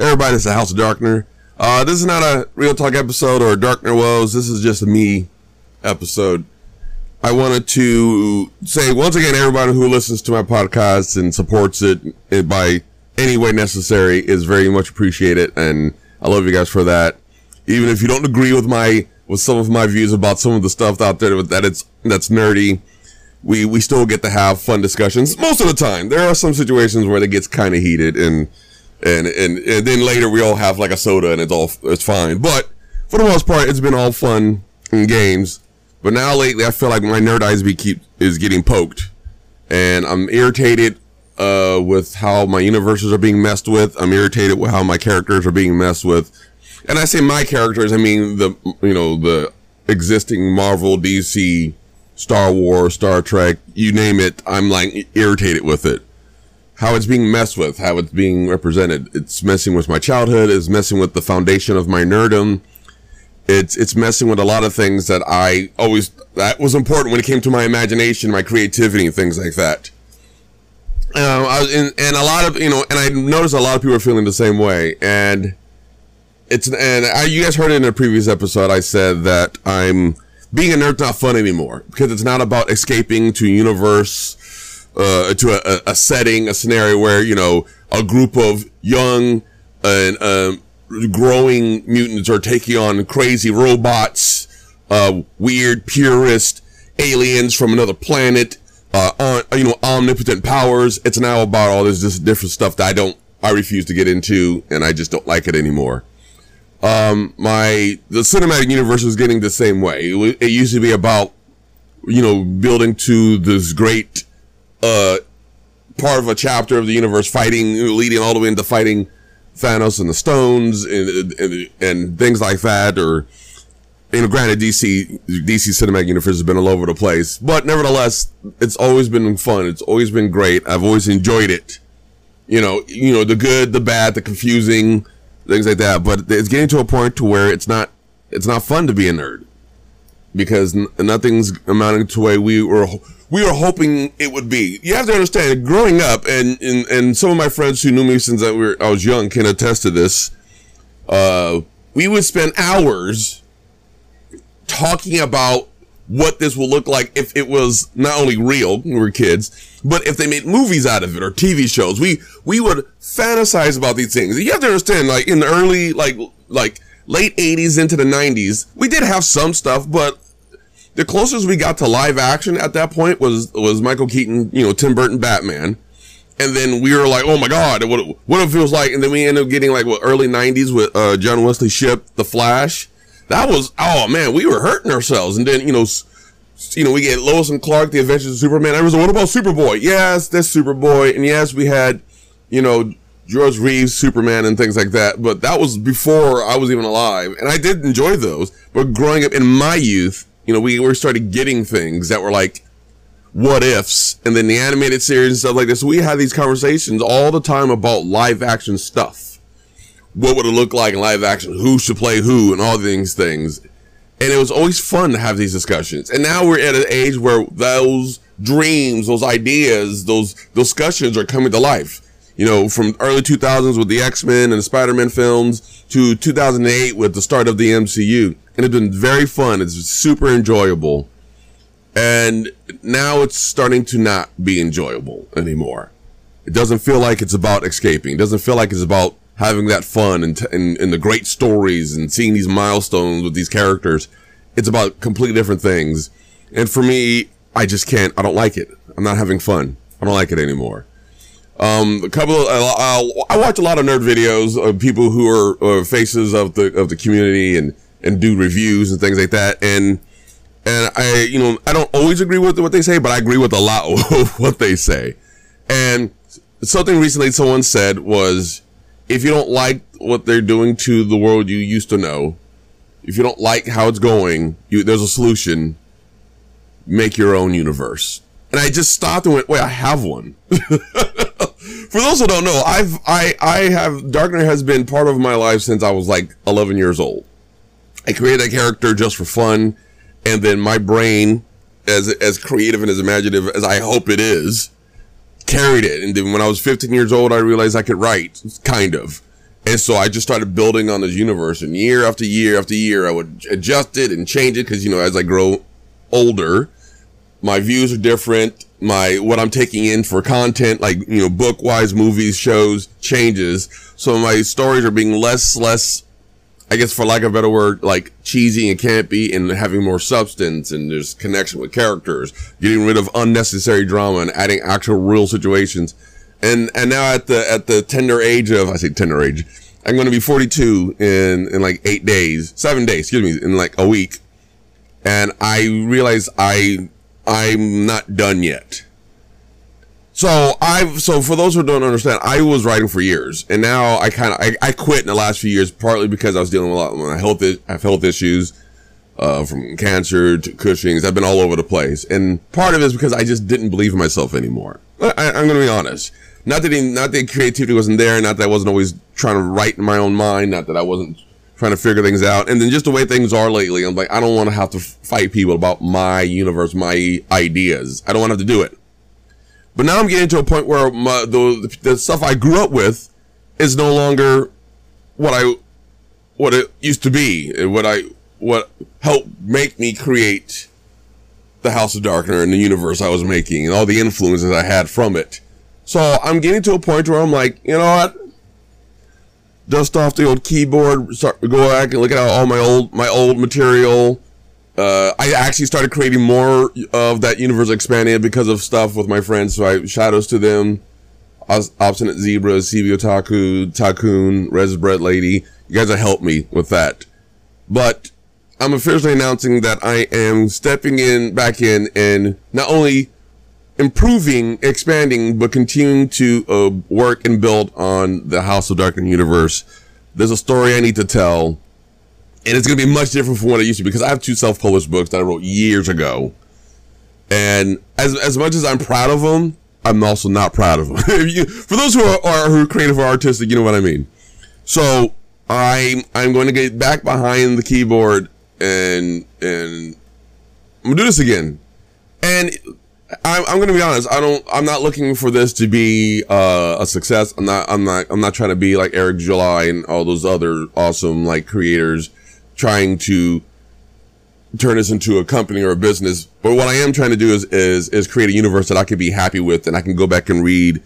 Everybody, it's the House of Darkner. Uh, this is not a real talk episode or Darkner Woes. This is just a me episode. I wanted to say once again, everybody who listens to my podcast and supports it, it by any way necessary is very much appreciated, and I love you guys for that. Even if you don't agree with my with some of my views about some of the stuff out there that it's that's nerdy, we we still get to have fun discussions most of the time. There are some situations where it gets kind of heated, and and and and then later we all have like a soda and it's all it's fine. But for the most part, it's been all fun and games. But now lately, I feel like my nerd eyes be keep is getting poked, and I'm irritated uh, with how my universes are being messed with. I'm irritated with how my characters are being messed with, and I say my characters, I mean the you know the existing Marvel, DC, Star Wars, Star Trek, you name it. I'm like irritated with it. How it's being messed with, how it's being represented. It's messing with my childhood. It's messing with the foundation of my nerdom it's it's messing with a lot of things that I always that was important when it came to my imagination, my creativity, and things like that. Um, I was in, and a lot of you know, and I noticed a lot of people are feeling the same way, and it's and I, you guys heard it in a previous episode. I said that I'm being a nerd's not fun anymore because it's not about escaping to universe, uh, to a, a setting, a scenario where you know a group of young and um, growing mutants are taking on crazy robots, uh, weird purist aliens from another planet, uh, on, you know, omnipotent powers. It's now about all this just different stuff that I don't, I refuse to get into and I just don't like it anymore. Um, my, the cinematic universe was getting the same way. It, it used to be about, you know, building to this great, uh, part of a chapter of the universe fighting, leading all the way into fighting Thanos and the Stones and, and, and things like that. Or, you know, granted, DC DC cinematic universe has been all over the place, but nevertheless, it's always been fun. It's always been great. I've always enjoyed it. You know, you know the good, the bad, the confusing, things like that. But it's getting to a point to where it's not it's not fun to be a nerd because nothing's amounting to a way we were we were hoping it would be. You have to understand, growing up, and and, and some of my friends who knew me since I, were, I was young can attest to this. Uh, we would spend hours talking about what this will look like if it was not only real, we were kids, but if they made movies out of it or TV shows. We we would fantasize about these things. You have to understand, like in the early, like like late '80s into the '90s, we did have some stuff, but the closest we got to live action at that point was was Michael Keaton, you know, Tim Burton Batman. And then we were like, oh my God, what, what it feels like. And then we ended up getting like what early 90s with uh, John Wesley Shipp, The Flash. That was, oh man, we were hurting ourselves. And then, you know, you know, we get Lois and Clark, The Adventures of Superman. I was like, what about Superboy? Yes, that's Superboy. And yes, we had, you know, George Reeves, Superman, and things like that. But that was before I was even alive. And I did enjoy those. But growing up in my youth, you know, we were started getting things that were like what ifs and then the animated series and stuff like this. We had these conversations all the time about live action stuff. What would it look like in live action? Who should play who and all these things. And it was always fun to have these discussions. And now we're at an age where those dreams, those ideas, those discussions are coming to life. You know, from early 2000s with the X-Men and the Spider-Man films to 2008 with the start of the MCU and it's been very fun. It's super enjoyable. And now it's starting to not be enjoyable anymore. It doesn't feel like it's about escaping. It doesn't feel like it's about having that fun and, t- and, and the great stories and seeing these milestones with these characters. It's about completely different things. And for me, I just can't, I don't like it. I'm not having fun. I don't like it anymore. Um, a couple of, I, watch a lot of nerd videos of people who are uh, faces of the, of the community and, and do reviews and things like that. And and I, you know, I don't always agree with what they say, but I agree with a lot of what they say. And something recently someone said was, if you don't like what they're doing to the world you used to know, if you don't like how it's going, you, there's a solution. Make your own universe. And I just stopped and went, wait, I have one. For those who don't know, I've, I, I have, Darkner has been part of my life since I was like 11 years old. I created that character just for fun, and then my brain, as as creative and as imaginative as I hope it is, carried it. And then when I was 15 years old, I realized I could write, kind of. And so I just started building on this universe and year after year after year, I would adjust it and change it. Cause you know, as I grow older, my views are different. My, what I'm taking in for content, like, you know, book wise, movies, shows changes. So my stories are being less, less, I guess for lack of a better word, like cheesy and campy and having more substance and there's connection with characters, getting rid of unnecessary drama and adding actual real situations. And, and now at the, at the tender age of, I say tender age, I'm going to be 42 in, in like eight days, seven days, excuse me, in like a week. And I realize I, I'm not done yet. So I've so for those who don't understand, I was writing for years, and now I kind of I, I, quit in the last few years, partly because I was dealing with a lot of my health. Have health issues, uh, from cancer to Cushing's. I've been all over the place, and part of it is because I just didn't believe in myself anymore. I, am going to be honest. Not that he, not that creativity wasn't there, not that I wasn't always trying to write in my own mind, not that I wasn't trying to figure things out. And then just the way things are lately, I'm like, I don't want to have to fight people about my universe, my ideas. I don't want to have to do it. But now I'm getting to a point where my, the, the stuff I grew up with is no longer what I, what it used to be, what I, what helped make me create the House of Darkner and the universe I was making and all the influences I had from it. So I'm getting to a point where I'm like, you know what? Dust off the old keyboard, start go back and look at all my old my old material. Uh, I actually started creating more of that universe expanding because of stuff with my friends. So I shadows to them, obstinate zebras, CB Otaku, Tycoon, Res Bread Lady. You guys have helped me with that, but I'm officially announcing that I am stepping in back in and not only improving, expanding, but continuing to uh, work and build on the House of Darkner universe. There's a story I need to tell, and it's going to be much different from what it used to because I have two self-published books that I wrote years ago. And as as much as I'm proud of them, I'm also not proud of them. for those who are, are who are creative or artistic, you know what I mean. So I'm I'm going to get back behind the keyboard and and I'm gonna do this again. And I'm, I'm going to be honest. I don't. I'm not looking for this to be uh, a success. I'm not. I'm not. I'm not trying to be like Eric July and all those other awesome like creators trying to turn this into a company or a business. But what I am trying to do is is is create a universe that I can be happy with and I can go back and read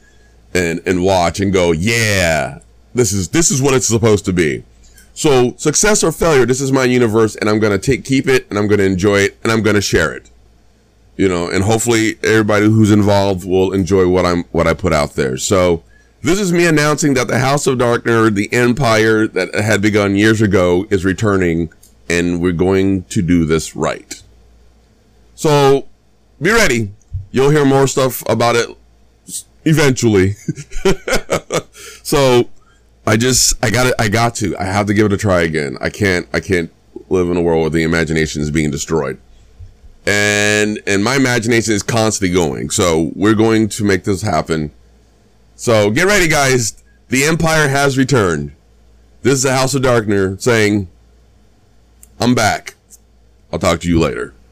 and and watch and go, yeah, this is this is what it's supposed to be. So success or failure, this is my universe, and I'm gonna take keep it and I'm gonna enjoy it and I'm gonna share it you know, and hopefully everybody who's involved will enjoy what I'm what I put out there. So this is me announcing that the House of Darkner, the empire that had begun years ago, is returning, and we're going to do this right. So be ready. You'll hear more stuff about it eventually. so I just I got it. I got to. I have to give it a try again. I can't. I can't live in a world where the imagination is being destroyed and and my imagination is constantly going. So we're going to make this happen. So get ready, guys. The Empire has returned. This is the House of Darkner saying, "I'm back. I'll talk to you later."